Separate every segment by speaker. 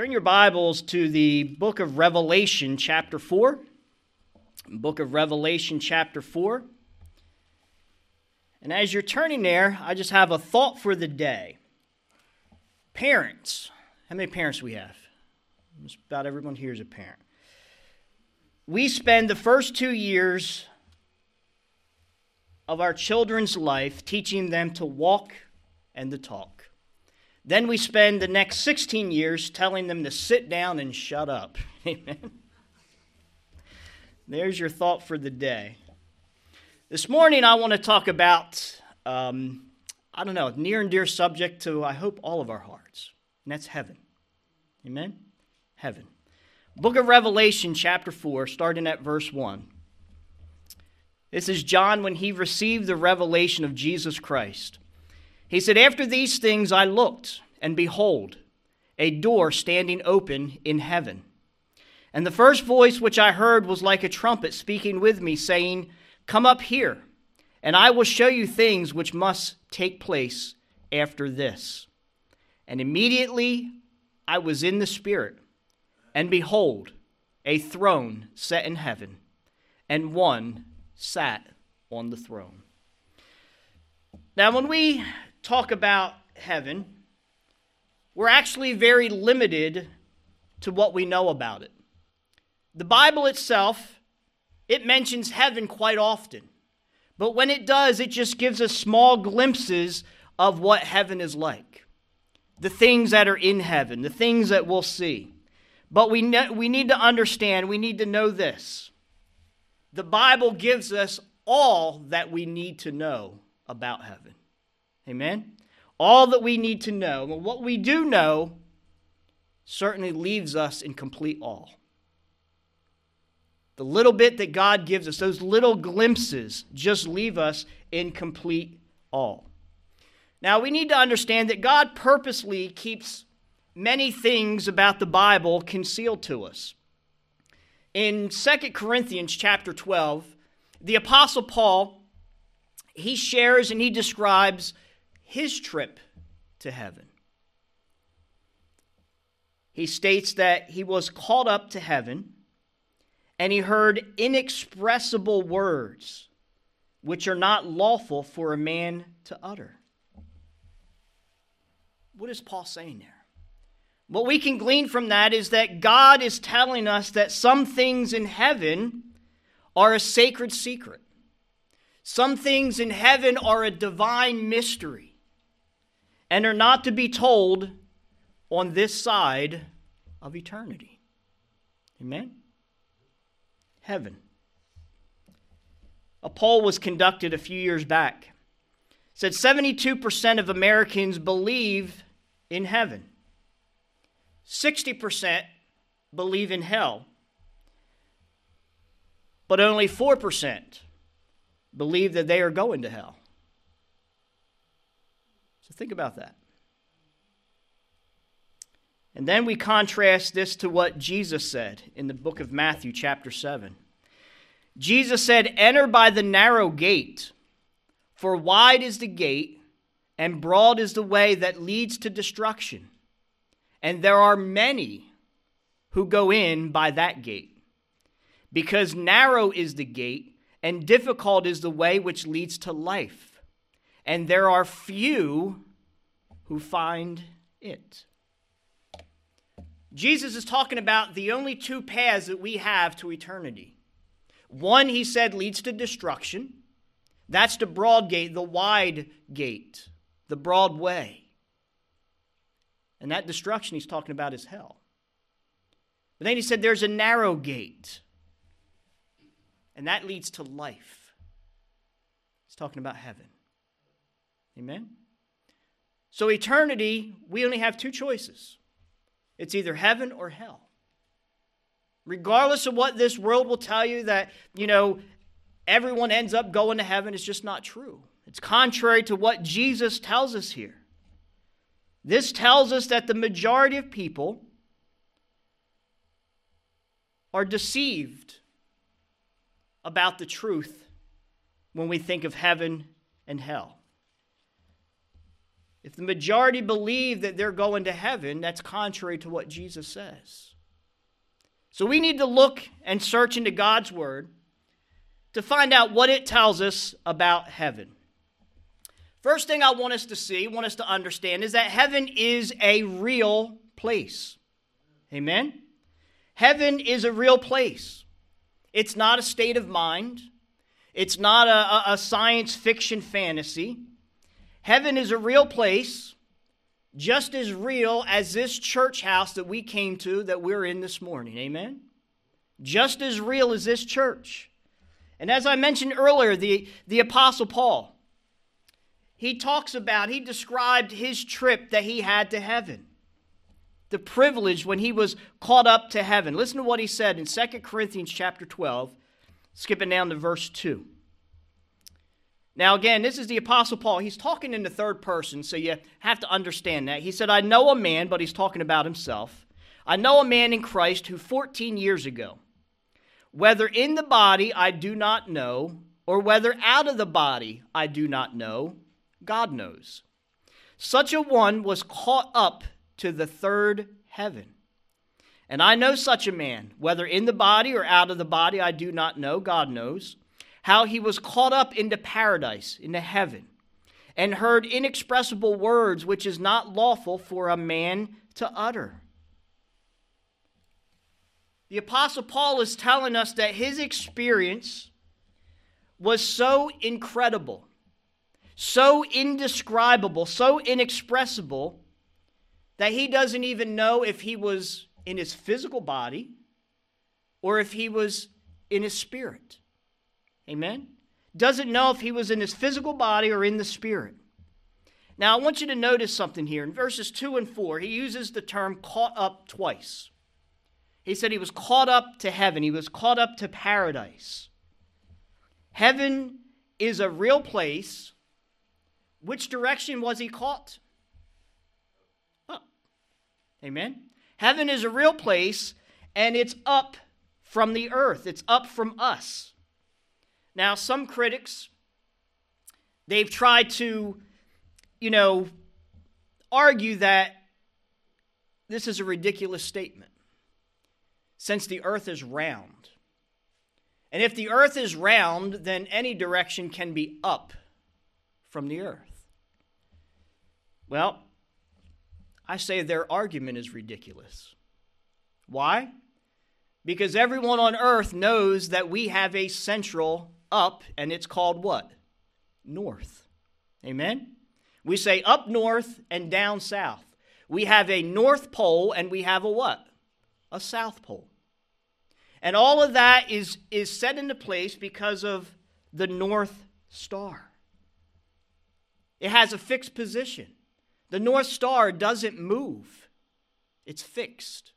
Speaker 1: Turn your Bibles to the book of Revelation, chapter 4. Book of Revelation, chapter 4. And as you're turning there, I just have a thought for the day. Parents. How many parents we have? Just about everyone here is a parent. We spend the first two years of our children's life teaching them to walk and to talk. Then we spend the next 16 years telling them to sit down and shut up. Amen. There's your thought for the day. This morning, I want to talk about, um, I don't know, near and dear subject to, I hope, all of our hearts, and that's heaven. Amen? Heaven. Book of Revelation, chapter 4, starting at verse 1. This is John when he received the revelation of Jesus Christ. He said, After these things I looked, and behold, a door standing open in heaven. And the first voice which I heard was like a trumpet speaking with me, saying, Come up here, and I will show you things which must take place after this. And immediately I was in the Spirit, and behold, a throne set in heaven, and one sat on the throne. Now, when we talk about heaven, we're actually very limited to what we know about it. The Bible itself, it mentions heaven quite often. But when it does, it just gives us small glimpses of what heaven is like. The things that are in heaven, the things that we'll see. But we, ne- we need to understand, we need to know this. The Bible gives us all that we need to know about heaven. Amen? All that we need to know. What we do know certainly leaves us in complete awe. The little bit that God gives us, those little glimpses, just leave us in complete awe. Now, we need to understand that God purposely keeps many things about the Bible concealed to us. In 2 Corinthians chapter 12, the apostle Paul, he shares and he describes his trip to heaven. He states that he was called up to heaven and he heard inexpressible words which are not lawful for a man to utter. What is Paul saying there? What we can glean from that is that God is telling us that some things in heaven are a sacred secret. Some things in heaven are a divine mystery and are not to be told on this side of eternity. Amen? Heaven. A poll was conducted a few years back. It said 72% of Americans believe in heaven. 60% believe in hell. But only 4% believe that they are going to hell. Think about that. And then we contrast this to what Jesus said in the book of Matthew, chapter 7. Jesus said, Enter by the narrow gate, for wide is the gate, and broad is the way that leads to destruction. And there are many who go in by that gate. Because narrow is the gate, and difficult is the way which leads to life and there are few who find it. Jesus is talking about the only two paths that we have to eternity. One, he said, leads to destruction. That's the broad gate, the wide gate, the broad way. And that destruction he's talking about is hell. But then he said there's a narrow gate, and that leads to life. He's talking about heaven. Amen? So, eternity, we only have two choices it's either heaven or hell. Regardless of what this world will tell you, that, you know, everyone ends up going to heaven, it's just not true. It's contrary to what Jesus tells us here. This tells us that the majority of people are deceived about the truth when we think of heaven and hell. If the majority believe that they're going to heaven, that's contrary to what Jesus says. So we need to look and search into God's Word to find out what it tells us about heaven. First thing I want us to see, want us to understand, is that heaven is a real place. Amen? Heaven is a real place. It's not a state of mind, it's not a, a, science fiction fantasy. Heaven is a real place, just as real as this church house that we came to that we're in this morning. Amen? Just as real as this church. And as I mentioned earlier, the, the Apostle Paul, he talks about, he described his trip that he had to heaven. The privilege when he was caught up to heaven. Listen to what he said in 2 Corinthians chapter 12, skipping down to verse 2. Now, again, this is the Apostle Paul. He's talking in the third person, so you have to understand that. He said, I know a man, but he's talking about himself. I know a man in Christ who 14 years ago, whether in the body I do not know, or whether out of the body I do not know, God knows. Such a one was caught up to the third heaven. And I know such a man, whether in the body or out of the body, I do not know, God knows how he was caught up into paradise, into heaven, and heard inexpressible words which is not lawful for a man to utter. The Apostle Paul is telling us that his experience was so incredible, so indescribable, so inexpressible that he doesn't even know if he was in his physical body or if he was in his spirit. Amen? Doesn't know if he was in his physical body or in the spirit. Now, I want you to notice something here. In verses 2 and 4, he uses the term caught up twice. He said he was caught up to heaven, he was caught up to paradise. Heaven is a real place. Which direction was he caught? Up. Amen. Heaven is a real place, and it's up from the earth, it's up from us. Now, some critics, they've tried to, you know, argue that this is a ridiculous statement since the earth is round. And if the earth is round, then any direction can be up from the earth. Well, I say their argument is ridiculous. Why? Because everyone on earth knows that we have a central up, and it's called what? North. Amen? We say up north and down south. We have a north pole and we have a what? A south pole. And all of that is, is set into place because of the North Star. It has a fixed position. The North Star doesn't move, it's fixed.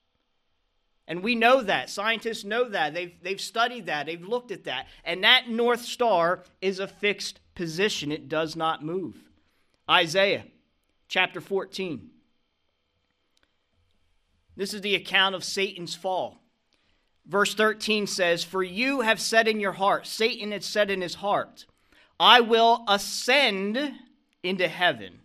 Speaker 1: And we know that. Scientists know that. They've, they've studied that. They've looked at that. And that North Star is a fixed position, it does not move. Isaiah chapter 14. This is the account of Satan's fall. Verse 13 says, For you have said in your heart, Satan had said in his heart, I will ascend into heaven.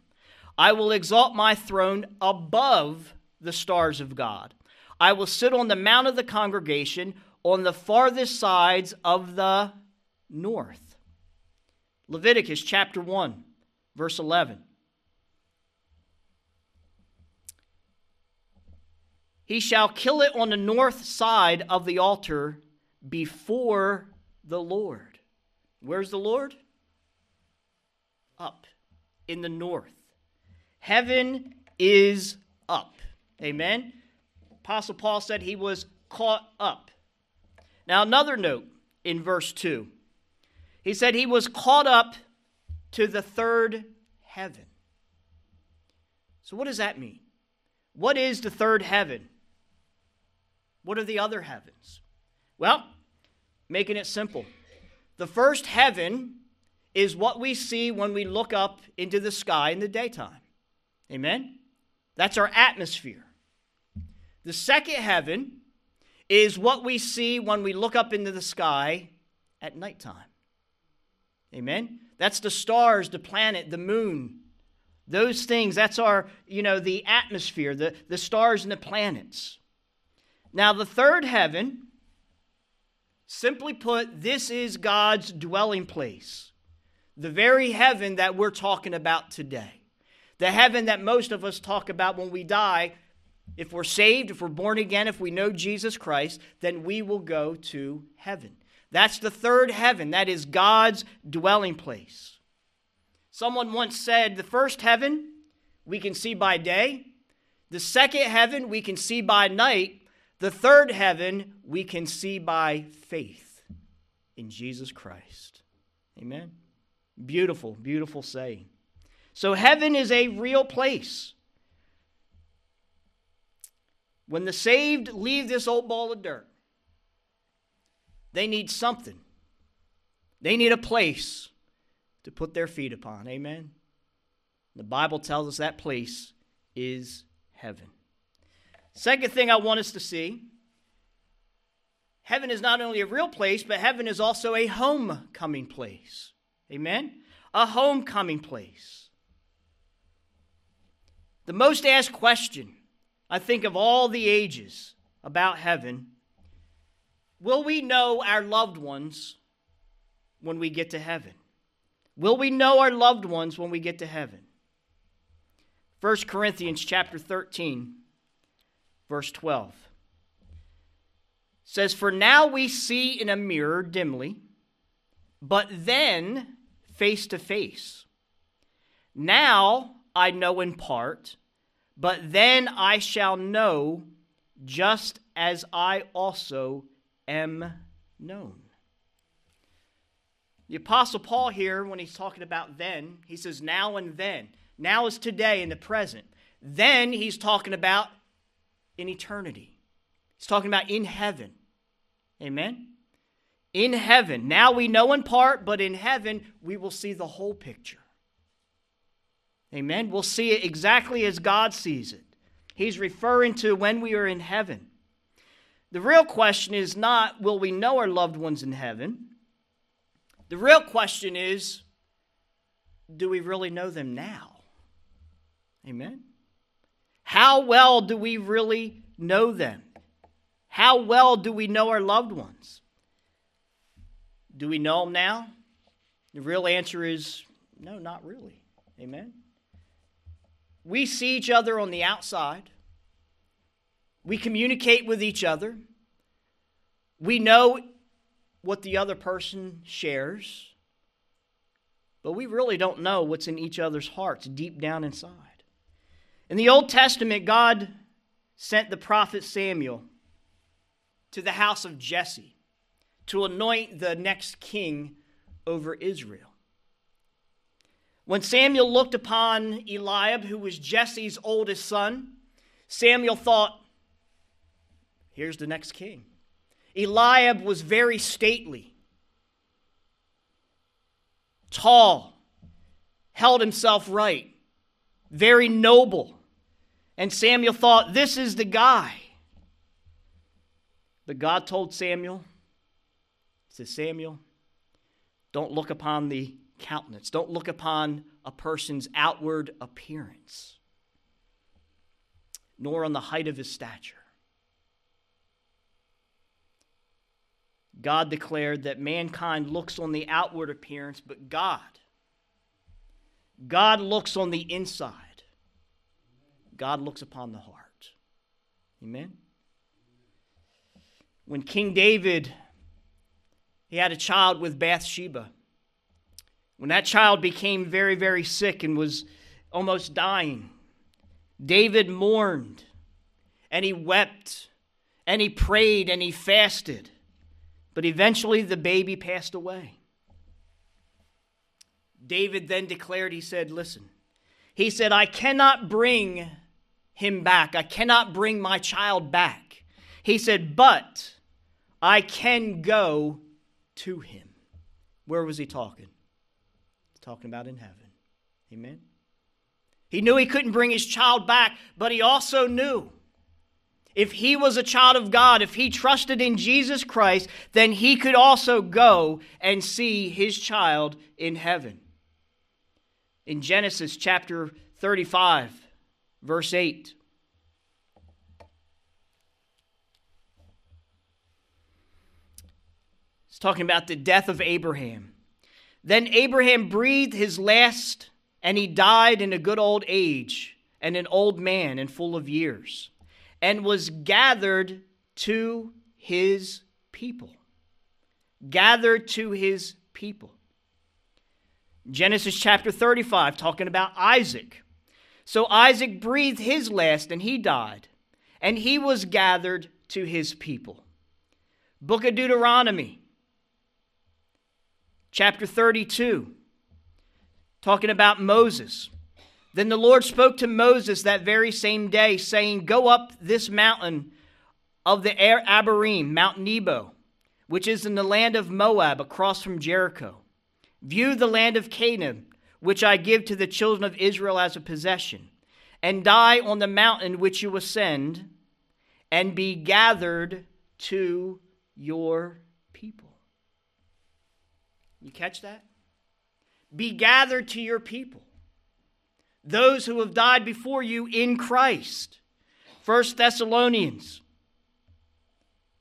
Speaker 1: I will exalt my throne above the stars of God. I will sit on the mount of the congregation on the farthest sides of the north. Leviticus chapter 1, verse 11. He shall kill it on the north side of the altar before the Lord. Where's the Lord? Up in the north. Heaven is up. Amen. Apostle Paul said he was caught up. Now, another note in verse 2 he said he was caught up to the third heaven. So, what does that mean? What is the third heaven? What are the other heavens? Well, making it simple. The first heaven is what we see when we look up into the sky in the daytime. Amen? That's our atmosphere. The second heaven is what we see when we look up into the sky at nighttime. Amen? That's the stars, the planet, the moon, Those things, that's our, you know, the atmosphere, the, the stars and the planets. Now, the third heaven, simply put, this is God's dwelling place. The very heaven that we're talking about today. The heaven that most of us talk about when we die. If we're saved, if we're born again, if we know Jesus Christ, then we will go to heaven. That's the third heaven. That is God's dwelling place. Someone once said the first heaven we can see by day, the second heaven we can see by night, the third heaven we can see by faith in Jesus Christ. Amen. Beautiful, beautiful saying. So, heaven is a real place. When the saved leave this old ball of dirt, they need something. They need a place to put their feet upon. Amen. The Bible tells us that place is heaven. Second thing I want us to see heaven is not only a real place, but heaven is also a homecoming place. Amen? A homecoming place. The most asked question, I think, of all the ages about heaven will we know our loved ones when we get to heaven? Will we know our loved ones when we get to heaven? 1 Corinthians chapter 13 verse 12 says for now we see in a mirror dimly but then face to face. Now I know in part but then I shall know just as I also am known. The Apostle Paul here, when he's talking about then, he says now and then. Now is today in the present. Then he's talking about in eternity. He's talking about in heaven. Amen? In heaven. Now we know in part, but in heaven we will see the whole picture. Amen? We'll see it exactly as God sees it. He's referring to when we are in heaven. The real question is not will we know our loved ones in heaven? The real question is do we really know them now? Amen. How well do we really know them? How well do we know our loved ones? Do we know them now? The real answer is no, not really. Amen. We see each other on the outside. We communicate with each other. We know what the other person shares, but we really don't know what's in each other's hearts deep down inside. In the Old Testament, God sent the prophet Samuel to the house of Jesse to anoint the next king over Israel. When Samuel looked upon Eliab, who was Jesse's oldest son, Samuel thought, here's the next king. Eliab was very stately, tall, held himself right, very noble. And Samuel thought, this is the guy. But God told Samuel, says, Samuel, don't look upon the countenance, don't look upon a person's outward appearance, nor on the height of his stature. God declared that mankind looks on the outward appearance, but God, God looks on the inside. God looks upon the heart. Amen? When King David he had a child with Bathsheba. When that child became very, very sick and was almost dying, David mourned and he wept and he prayed and he fasted. But eventually the baby passed away. David then declared, he said, Listen, he said, I cannot bring him back. I cannot bring my child back. He said, But I can go to him. Where was he talking? Talking about in heaven. Amen. He knew he couldn't bring his child back, but he also knew if he was a child of God, if he trusted in Jesus Christ, then he could also go and see his child in heaven. In Genesis chapter 35, verse 8. It's talking about the death of Abraham. Then Abraham breathed his last, and he died in a good old age, and an old man and full of years, and was gathered to his people. Gathered to his people. Genesis chapter 35, talking about Isaac. So Isaac breathed his last, and he died, and he was gathered to his people. Book of Deuteronomy, chapter 32, talking about Moses. Then the Lord spoke to Moses that very same day, saying, Go up this mountain of the Abarim, Mount Nebo, which is in the land of Moab, across from Jericho. View the land of Canaan, which I give to the children of Israel as a possession, and die on the mountain which you ascend, and be gathered to your. You catch that? Be gathered to your people. Those who have died before you in Christ. 1 Thessalonians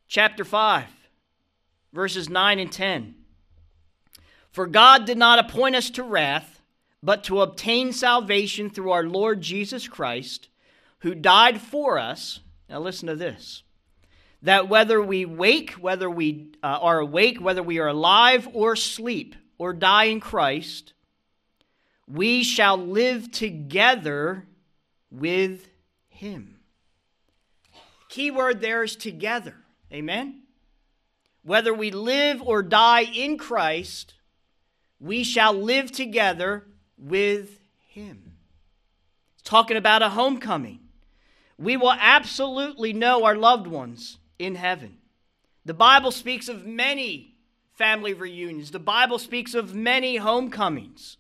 Speaker 1: chapter 5 verses 9 and 10. For God did not appoint us to wrath, but to obtain salvation through our Lord Jesus Christ, who died for us. Now listen to this that whether we wake, whether we uh, are awake, whether we are alive or sleep or die in Christ, we shall live together with him. Key word there is together. Amen? Whether we live or die in Christ, we shall live together with him. It's talking about a homecoming. We will absolutely know our loved ones in heaven. The Bible speaks of many family reunions, the Bible speaks of many homecomings.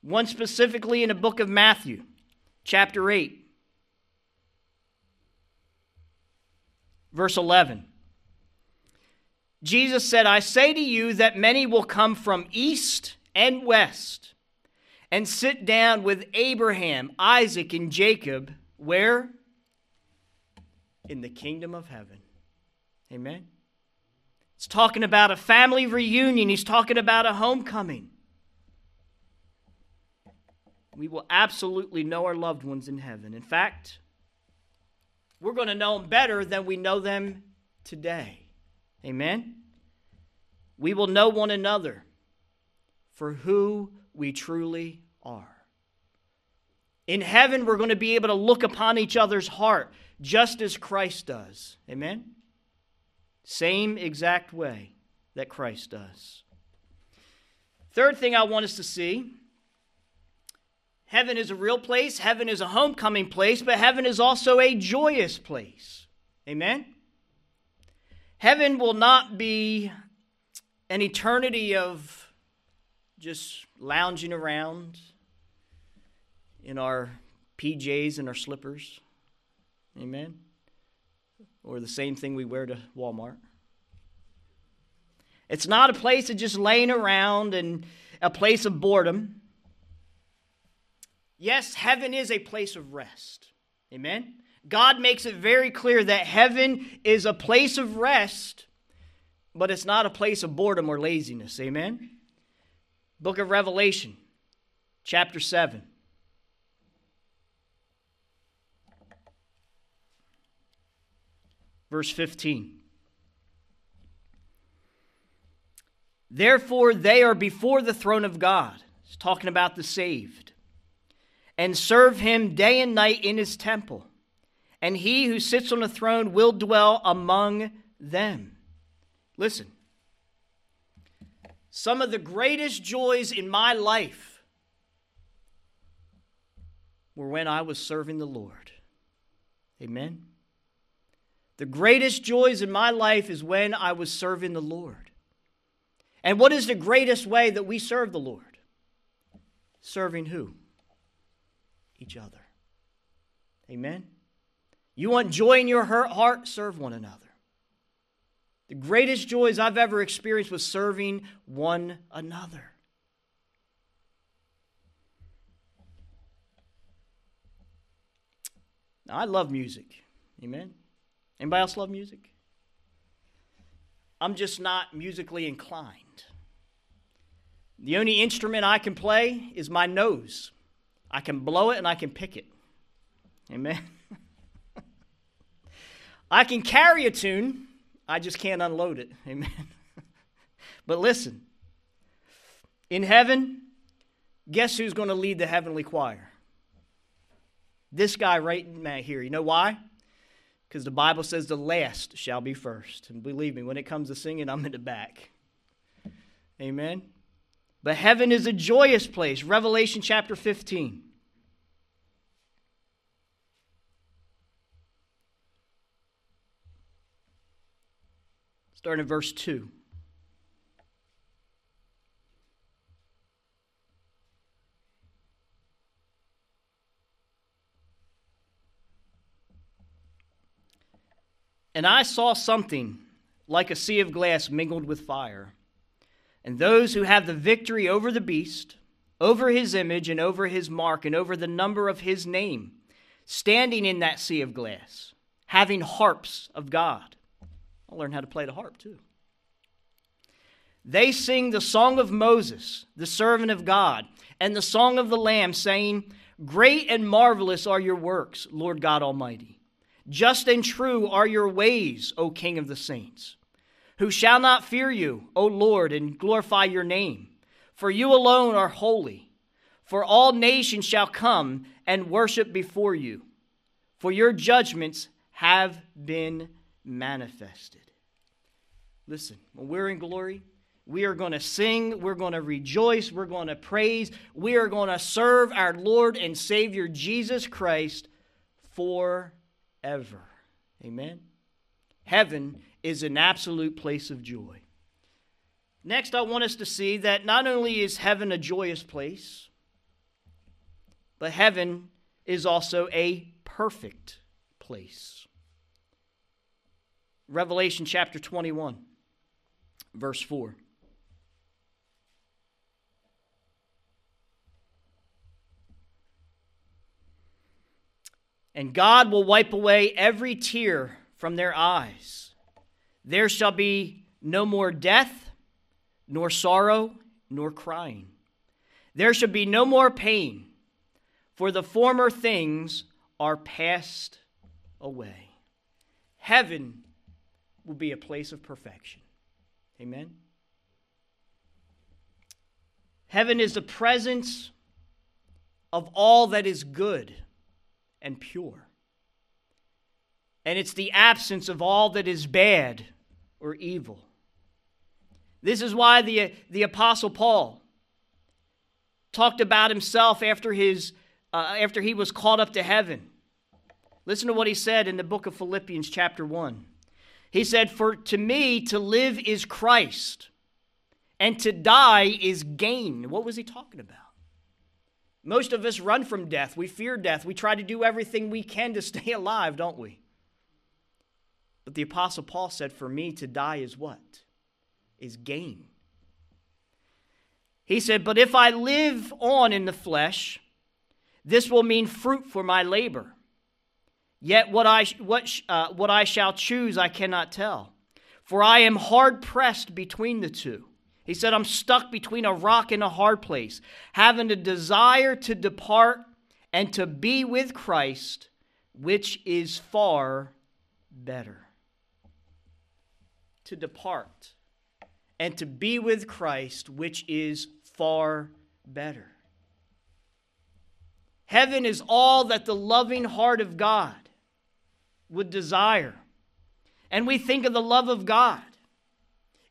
Speaker 1: One specifically in the book of Matthew, chapter 8, verse 11. Jesus said, I say to you that many will come from east and west and sit down with Abraham, Isaac, and Jacob. Where? In the kingdom of heaven. Amen. It's talking about a family reunion, he's talking about a homecoming. We will absolutely know our loved ones in heaven. In fact, we're going to know them better than we know them today. Amen. We will know one another for who we truly are. In heaven, we're going to be able to look upon each other's heart just as Christ does. Amen? Same exact way that Christ does. Third thing I want us to see heaven is a real place, heaven is a homecoming place, but heaven is also a joyous place. Amen? Heaven will not be an eternity of just lounging around in our PJs and our slippers. Amen? Or the same thing we wear to Walmart. It's not a place of just laying around and a place of boredom. Yes, heaven is a place of rest. Amen? God makes it very clear that heaven is a place of rest, but it's not a place of boredom or laziness. Amen? Book of Revelation, chapter 7. Verse 15. Therefore, they are before the throne of God. It's talking about the saved. And serve him day and night in his temple. And he who sits on the throne will dwell among them. Listen. Some of the greatest joys in my life were when I was serving the Lord. Amen. The greatest joys in my life is when I was serving the Lord. And what is the greatest way that we serve the Lord? Serving who? Each other. Amen? You want joy in your heart? Serve one another. The greatest joys I've ever experienced was serving one another. I love music. Amen. Anybody else love music? I'm just not musically inclined. The only instrument I can play is my nose. I can blow it and I can pick it. Amen. I can carry a tune, I just can't unload it. Amen. but listen, in heaven, guess who's going to lead the heavenly choir? This guy right here. You know why? Because the Bible says the last shall be first. And believe me, when it comes to singing, I'm in the back. Amen. But heaven is a joyous place. Revelation chapter 15. Starting in verse 2. And I saw something like a sea of glass mingled with fire. And those who have the victory over the beast, over his image, and over his mark, and over the number of his name, standing in that sea of glass, having harps of God. I'll learn how to play the harp too. They sing the song of Moses, the servant of God, and the song of the Lamb, saying, Great and marvelous are your works, Lord God Almighty. Just and true are your ways, O King of the saints. Who shall not fear you, O Lord, and glorify your name? For you alone are holy. For all nations shall come and worship before you, for your judgments have been manifested. Listen, when we're in glory, we are going to sing, we're going to rejoice, we're going to praise, we are going to serve our Lord and Savior Jesus Christ for ever. Amen. Heaven is an absolute place of joy. Next, I want us to see that not only is heaven a joyous place, but heaven is also a perfect place. Revelation chapter 21, verse 4. And God will wipe away every tear from their eyes. There shall be no more death, nor sorrow, nor crying. There shall be no more pain, for the former things are passed away. Heaven will be a place of perfection. Amen. Heaven is the presence of all that is good and pure. And it's the absence of all that is bad or evil. This is why the, the Apostle Paul talked about himself after, his, uh, after he was caught up to heaven. Listen to what he said in the book of Philippians, chapter 1. He said, For to me to live is Christ, and to die is gain. What was he talking about? Most of us run from death. We fear death. We try to do everything we can to stay alive, don't we? But the Apostle Paul said, For me to die is what? Is gain. He said, But if I live on in the flesh, this will mean fruit for my labor. Yet what I, what, uh, what I shall choose I cannot tell, for I am hard pressed between the two. He said, I'm stuck between a rock and a hard place, having a desire to depart and to be with Christ, which is far better. To depart and to be with Christ, which is far better. Heaven is all that the loving heart of God would desire. And we think of the love of God.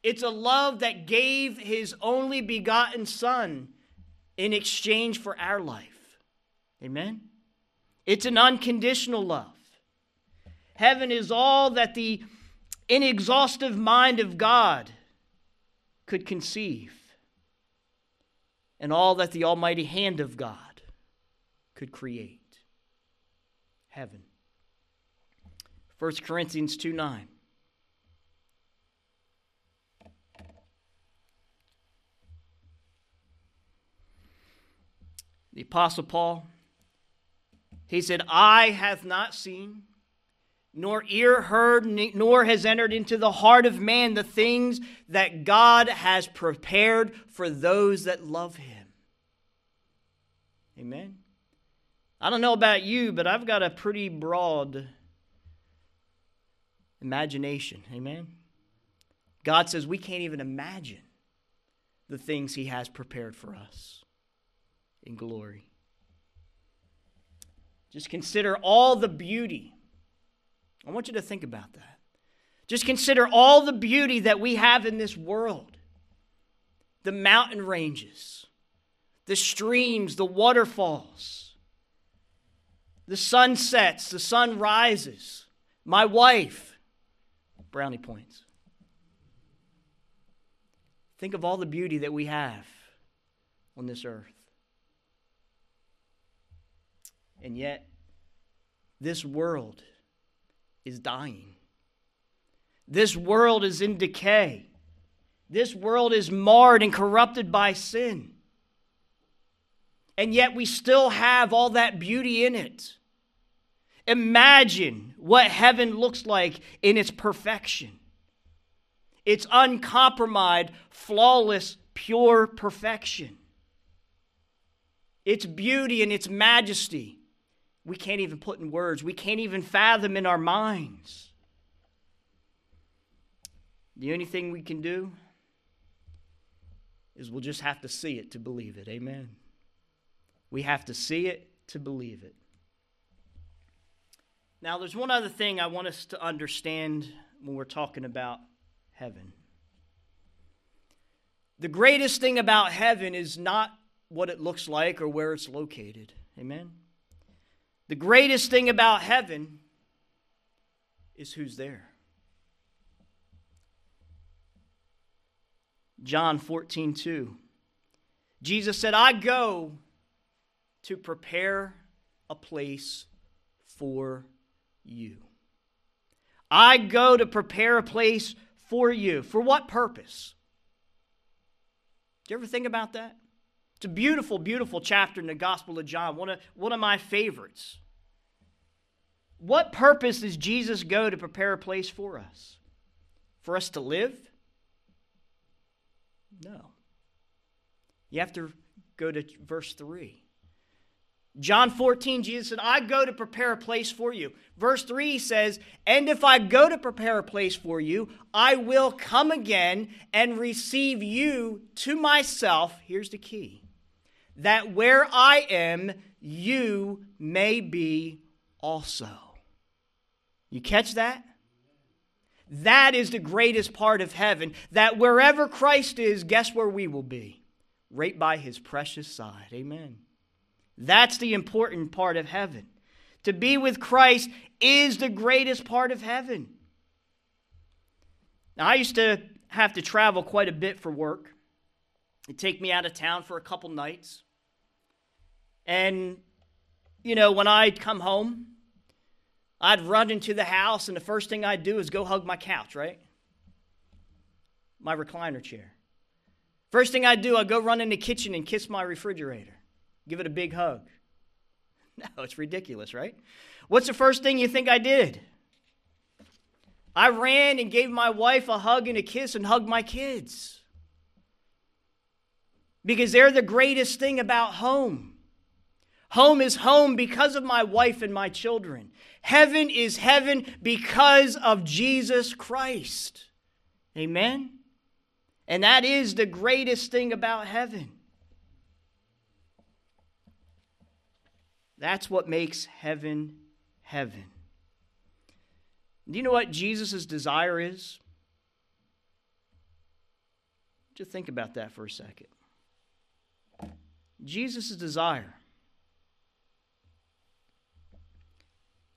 Speaker 1: It's a love that gave his only begotten Son in exchange for our life. Amen? It's an unconditional love. Heaven is all that the inexhaustive mind of God could conceive, and all that the almighty hand of God could create. Heaven. 1 Corinthians 2 9. The Apostle Paul, He said, Eye hath not seen, nor ear heard, nor has entered into the heart of man the things that God has prepared for those that love him. Amen. I don't know about you, but I've got a pretty broad imagination. Amen. God says we can't even imagine the things he has prepared for us in glory. Just consider all the beauty. I want you to think about that. Just consider all the beauty that we have in this world the mountain ranges, the streams, the waterfalls, the sunsets, the sun rises, my wife, brownie points. Think of all the beauty that we have on this earth. And yet, this world is dying. This world is in decay. This world is marred and corrupted by sin. And yet, we still have all that beauty in it. Imagine what heaven looks like in its perfection. It's uncompromised, flawless, pure perfection. Its beauty and its majesty we can't even put in words, we can't even fathom in our minds. The only thing we can do is we'll just have to see it to believe it. Amen. We have to see it to believe it. Now, there's one other thing I want us to understand when we're talking about heaven. The greatest thing about heaven is not what it looks like or where it's located. Amen. The greatest thing about heaven is who's there. John 14, 2. Jesus said, I go to prepare a place for you. I go to prepare a place for you. For what purpose? Do you ever think about that? It's a beautiful, beautiful chapter in the Gospel of John, one of, one of my favorites. What purpose does Jesus go to prepare a place for us? For us to live? No. You have to go to verse 3. John 14, Jesus said, I go to prepare a place for you. Verse 3 says, And if I go to prepare a place for you, I will come again and receive you to myself. Here's the key that where I am, you may be also. You catch that? That is the greatest part of heaven. That wherever Christ is, guess where we will be? Right by his precious side. Amen. That's the important part of heaven. To be with Christ is the greatest part of heaven. Now, I used to have to travel quite a bit for work. It'd take me out of town for a couple nights. And, you know, when I'd come home, I'd run into the house, and the first thing I'd do is go hug my couch, right? My recliner chair. First thing I'd do, I'd go run in the kitchen and kiss my refrigerator, give it a big hug. No, it's ridiculous, right? What's the first thing you think I did? I ran and gave my wife a hug and a kiss and hugged my kids. Because they're the greatest thing about home. Home is home because of my wife and my children. Heaven is heaven because of Jesus Christ. Amen? And that is the greatest thing about heaven. That's what makes heaven heaven. Do you know what Jesus' desire is? Just think about that for a second. Jesus' desire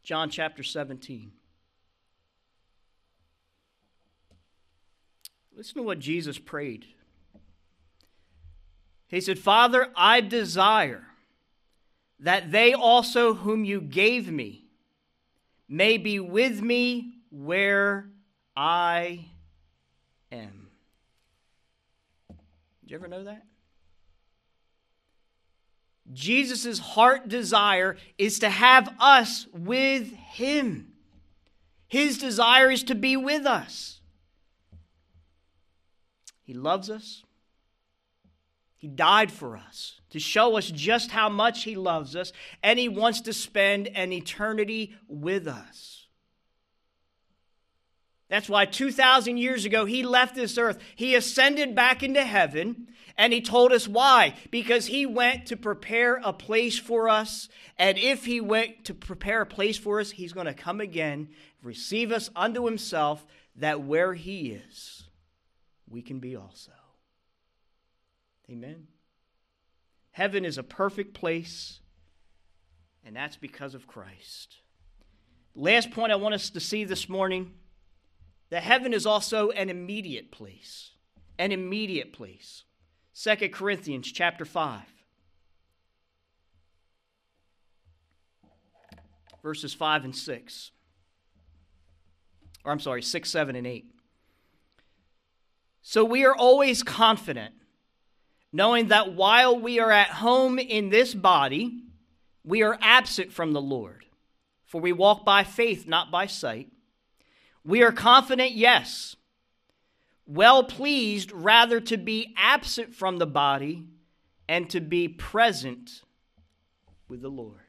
Speaker 1: John chapter 17. Listen to what Jesus prayed. He said, Father, I desire that they also whom you gave me may be with me where I am. Did you ever know that? Jesus' heart desire is to have us with him. His desire is to be with us. He loves us. He died for us to show us just how much He loves us, and He wants to spend an eternity with us. That's why 2,000 years ago, He left this earth. He ascended back into heaven, and He told us why. Because He went to prepare a place for us, and if He went to prepare a place for us, He's going to come again, receive us unto Himself, that where He is, we can be also. Amen. Heaven is a perfect place, and that's because of Christ. Last point I want us to see this morning that heaven is also an immediate place. An immediate place. 2 Corinthians chapter 5. Verses 5 and 6. Or I'm sorry, 6, 7, and 8. So we are always confident knowing that while we are at home in this body, we are absent from the Lord. For we walk by faith, not by sight. We are confident, yes, well pleased rather to be absent from the body and to be present with the Lord.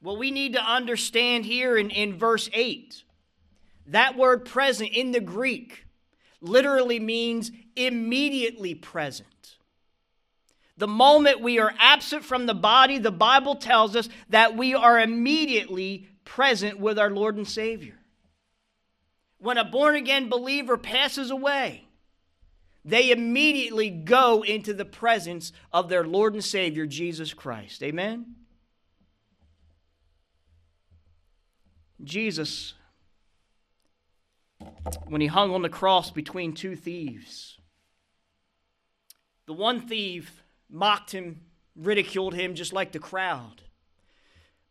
Speaker 1: Well, we need to understand here in, in verse 8 that word present in the Greek literally means immediately present. The moment we are absent from the body, the Bible tells us that we are immediately present with our Lord and Savior. When a born again believer passes away, they immediately go into the presence of their Lord and Savior, Jesus Christ. Amen? Jesus when he hung on the cross between two thieves. The one thief mocked him, ridiculed him just like the crowd.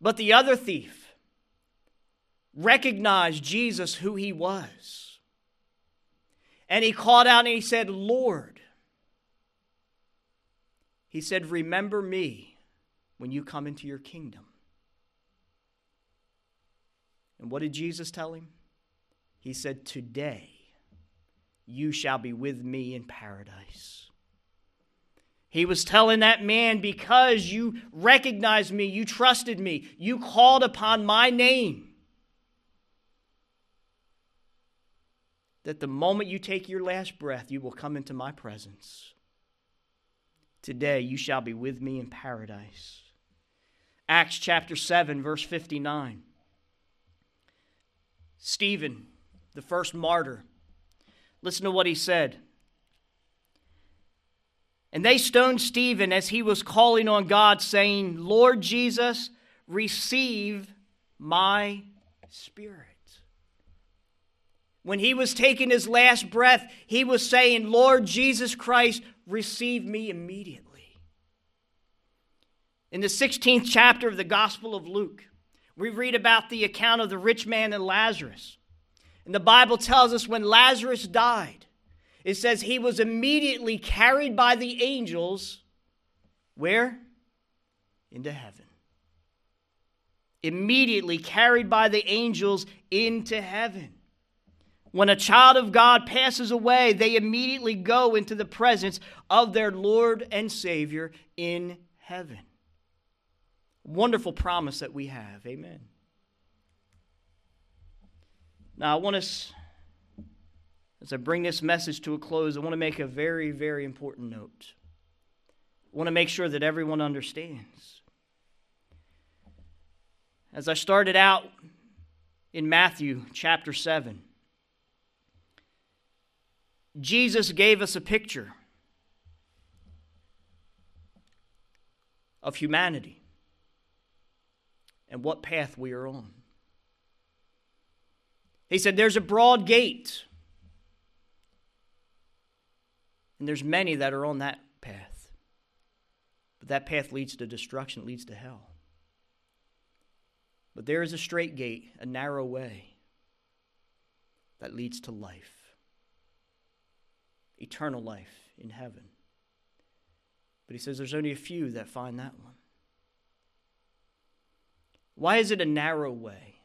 Speaker 1: But the other thief recognized Jesus who he was. And he called out and he said, Lord. He said, Remember me when you come into your kingdom. And what did Jesus tell him? He said, Today you shall be with me in paradise. He was telling that man, Because you recognized me, you trusted me, you called upon my name, that the moment you take your last breath, you will come into my presence. Today you shall be with me in paradise. Acts chapter 7, verse 59. Stephen the first martyr. Listen to what he said. And they stoned Stephen as he was calling on God, saying, Lord Jesus, receive my spirit. When he was taking his last breath, he was saying, Lord Jesus Christ, receive me immediately. In the 16th chapter of the Gospel of Luke, we read about the account of the rich man and Lazarus. And the Bible tells us when Lazarus died, it says he was immediately carried by the angels where? Into heaven. Immediately carried by the angels into heaven. When a child of God passes away, they immediately go into the presence of their Lord and Savior in heaven. Wonderful promise that we have. Amen. Now, I want us, as I bring this message to a close, I want to make a very, very important note. I want to make sure that everyone understands. As I started out in Matthew chapter 7, Jesus gave us a picture of humanity and what path we are on. He said, There's a broad gate, and there's many that are on that path. But that path leads to destruction, leads to hell. But there is a straight gate, a narrow way that leads to life, eternal life in heaven. But he says there's only a few that find that one. Why is it a narrow way?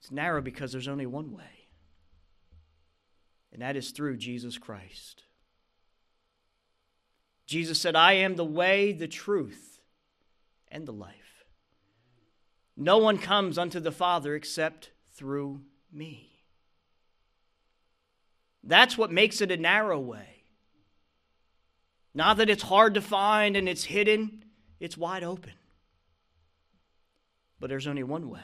Speaker 1: It's narrow because there's only one way, and that is through Jesus Christ. Jesus said, I am the way, the truth, and the life. No one comes unto the Father except through me. That's what makes it a narrow way. Not that it's hard to find and it's hidden, it's wide open. But there's only one way.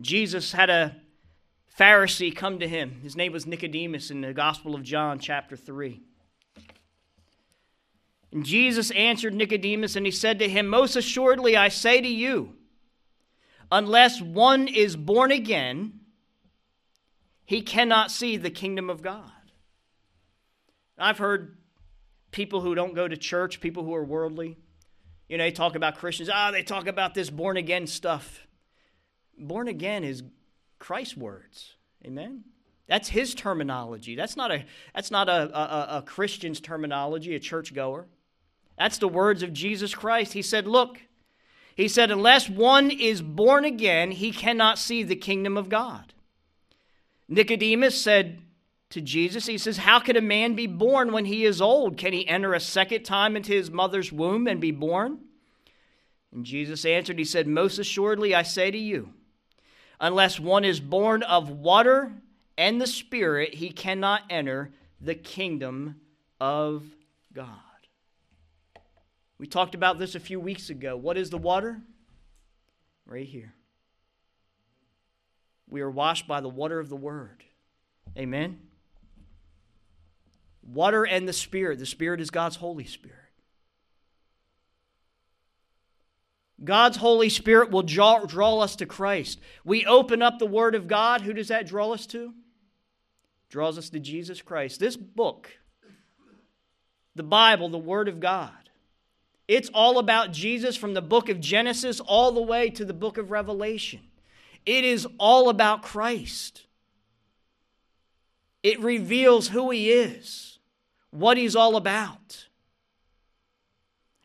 Speaker 1: Jesus had a Pharisee come to him. His name was Nicodemus in the Gospel of John, chapter 3. And Jesus answered Nicodemus, and he said to him, Most assuredly I say to you, unless one is born again, he cannot see the kingdom of God. I've heard people who don't go to church, people who are worldly, you know, they talk about Christians, ah, oh, they talk about this born again stuff. Born again is Christ's words. Amen. That's his terminology. That's not a that's not a, a, a Christian's terminology, a churchgoer. That's the words of Jesus Christ. He said, Look, he said, unless one is born again, he cannot see the kingdom of God. Nicodemus said to Jesus, He says, How can a man be born when he is old? Can he enter a second time into his mother's womb and be born? And Jesus answered, He said, Most assuredly, I say to you, unless one is born of water and the Spirit, he cannot enter the kingdom of God. We talked about this a few weeks ago. What is the water? Right here. We are washed by the water of the Word. Amen. Water and the Spirit. The Spirit is God's Holy Spirit. God's Holy Spirit will draw, draw us to Christ. We open up the Word of God. Who does that draw us to? Draws us to Jesus Christ. This book, the Bible, the Word of God, it's all about Jesus from the book of Genesis all the way to the book of Revelation. It is all about Christ. It reveals who he is, what he's all about.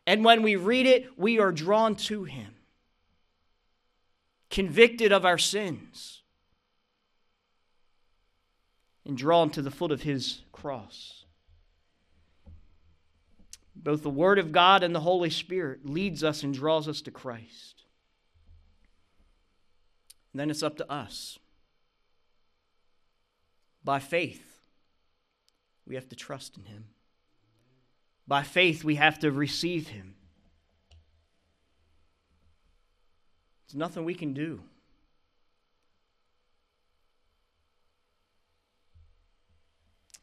Speaker 1: And when we read it, we are drawn to him, convicted of our sins, and drawn to the foot of his cross both the Word of God and the Holy Spirit leads us and draws us to Christ. And then it's up to us. By faith, we have to trust in Him. By faith, we have to receive Him. There's nothing we can do.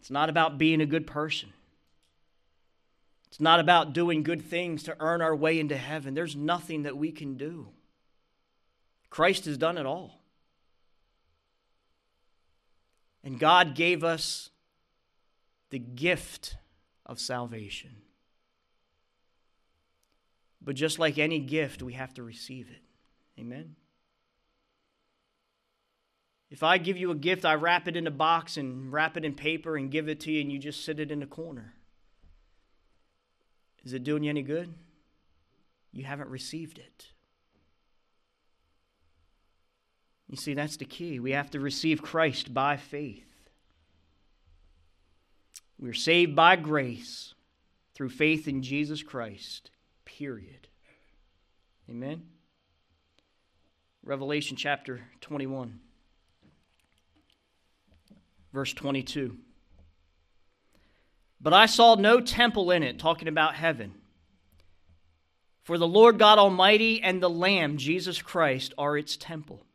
Speaker 1: It's not about being a good person. It's not about doing good things to earn our way into heaven. There's nothing that we can do. Christ has done it all. And God gave us the gift of salvation. But just like any gift, we have to receive it. Amen? If I give you a gift, I wrap it in a box and wrap it in paper and give it to you, and you just sit it in a corner. Is it doing you any good? You haven't received it. You see, that's the key. We have to receive Christ by faith. We're saved by grace through faith in Jesus Christ, period. Amen? Revelation chapter 21, verse 22. But I saw no temple in it, talking about heaven. For the Lord God Almighty and the Lamb, Jesus Christ, are its temple.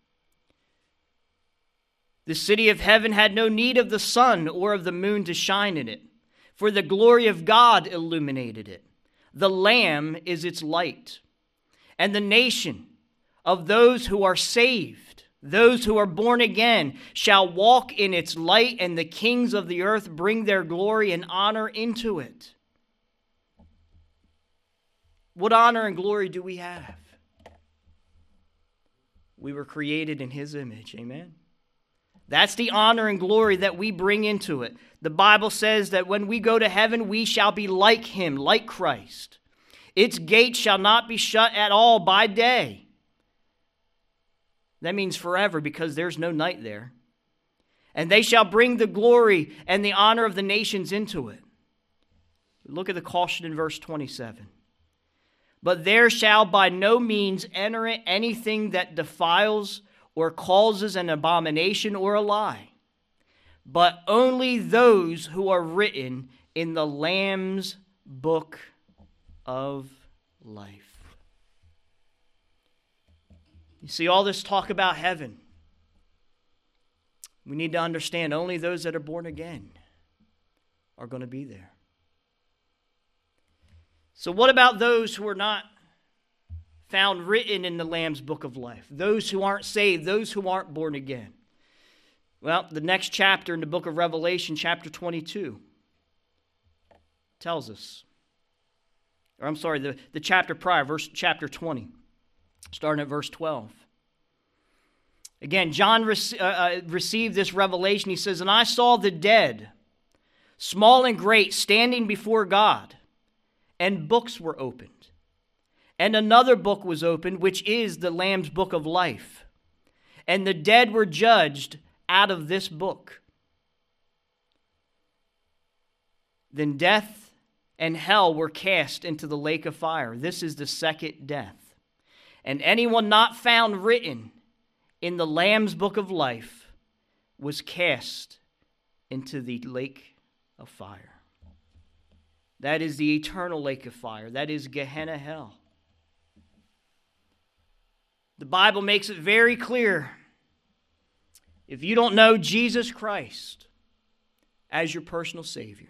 Speaker 1: The city of heaven had no need of the sun or of the moon to shine in it, for the glory of God illuminated it. The Lamb is its light. And the nation of those who are saved those who are born again shall walk in its light, and the kings of the earth bring their glory and honor into it. What honor and glory do we have? We were created in His image. Amen. That's the honor and glory that we bring into it. The Bible says that when we go to heaven, we shall be like him, like Christ. Its gates shall not be shut at all by day. That means forever because there's no night there. And they shall bring the glory and the honor of the nations into it. Look at the caution in verse 27. But there shall by no means enter it anything that defiles or causes an abomination or a lie, but only those who are written in the Lamb's book of life. You see, all this talk about heaven, we need to understand only those that are born again are going to be there. So, what about those who are not found written in the Lamb's book of life. Those who aren't saved, those who aren't born again. Well, the next chapter in the book of Revelation, chapter 22, tells us. Or I'm sorry, the, the chapter prior, verse chapter 20, starting at verse 12. Again, John rec- uh, uh, received this revelation. He says, And I saw the dead, small and great, standing before God, and books were opened. And another book was opened, which is the Lamb's book of life. And the dead were judged out of this book. Then death and hell were cast into the lake of fire. This is the second death. And anyone not found written in the Lamb's book of life was cast into the lake of fire. That is the eternal lake of fire. That is Gehenna hell. The Bible makes it very clear. If you don't know Jesus Christ as your personal Savior,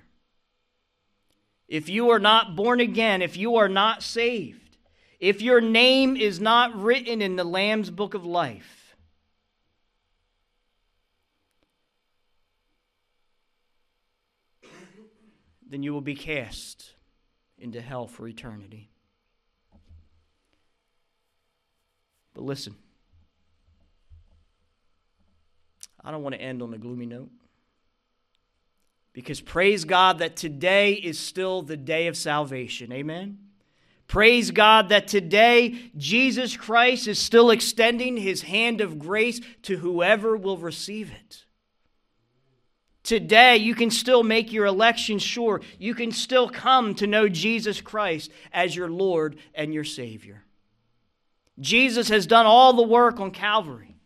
Speaker 1: if you are not born again, if you are not saved, if your name is not written in the Lamb's book of life, then you will be cast into hell for eternity. But listen, I don't want to end on a gloomy note. Because praise God that today is still the day of salvation. Amen. Praise God that today Jesus Christ is still extending his hand of grace to whoever will receive it. Today, you can still make your election sure. You can still come to know Jesus Christ as your Lord and your Savior. Jesus has done all the work on Calvary,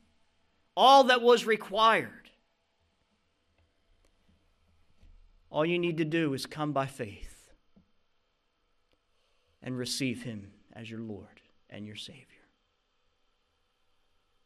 Speaker 1: all that was required. All you need to do is come by faith and receive Him as your Lord and your Savior.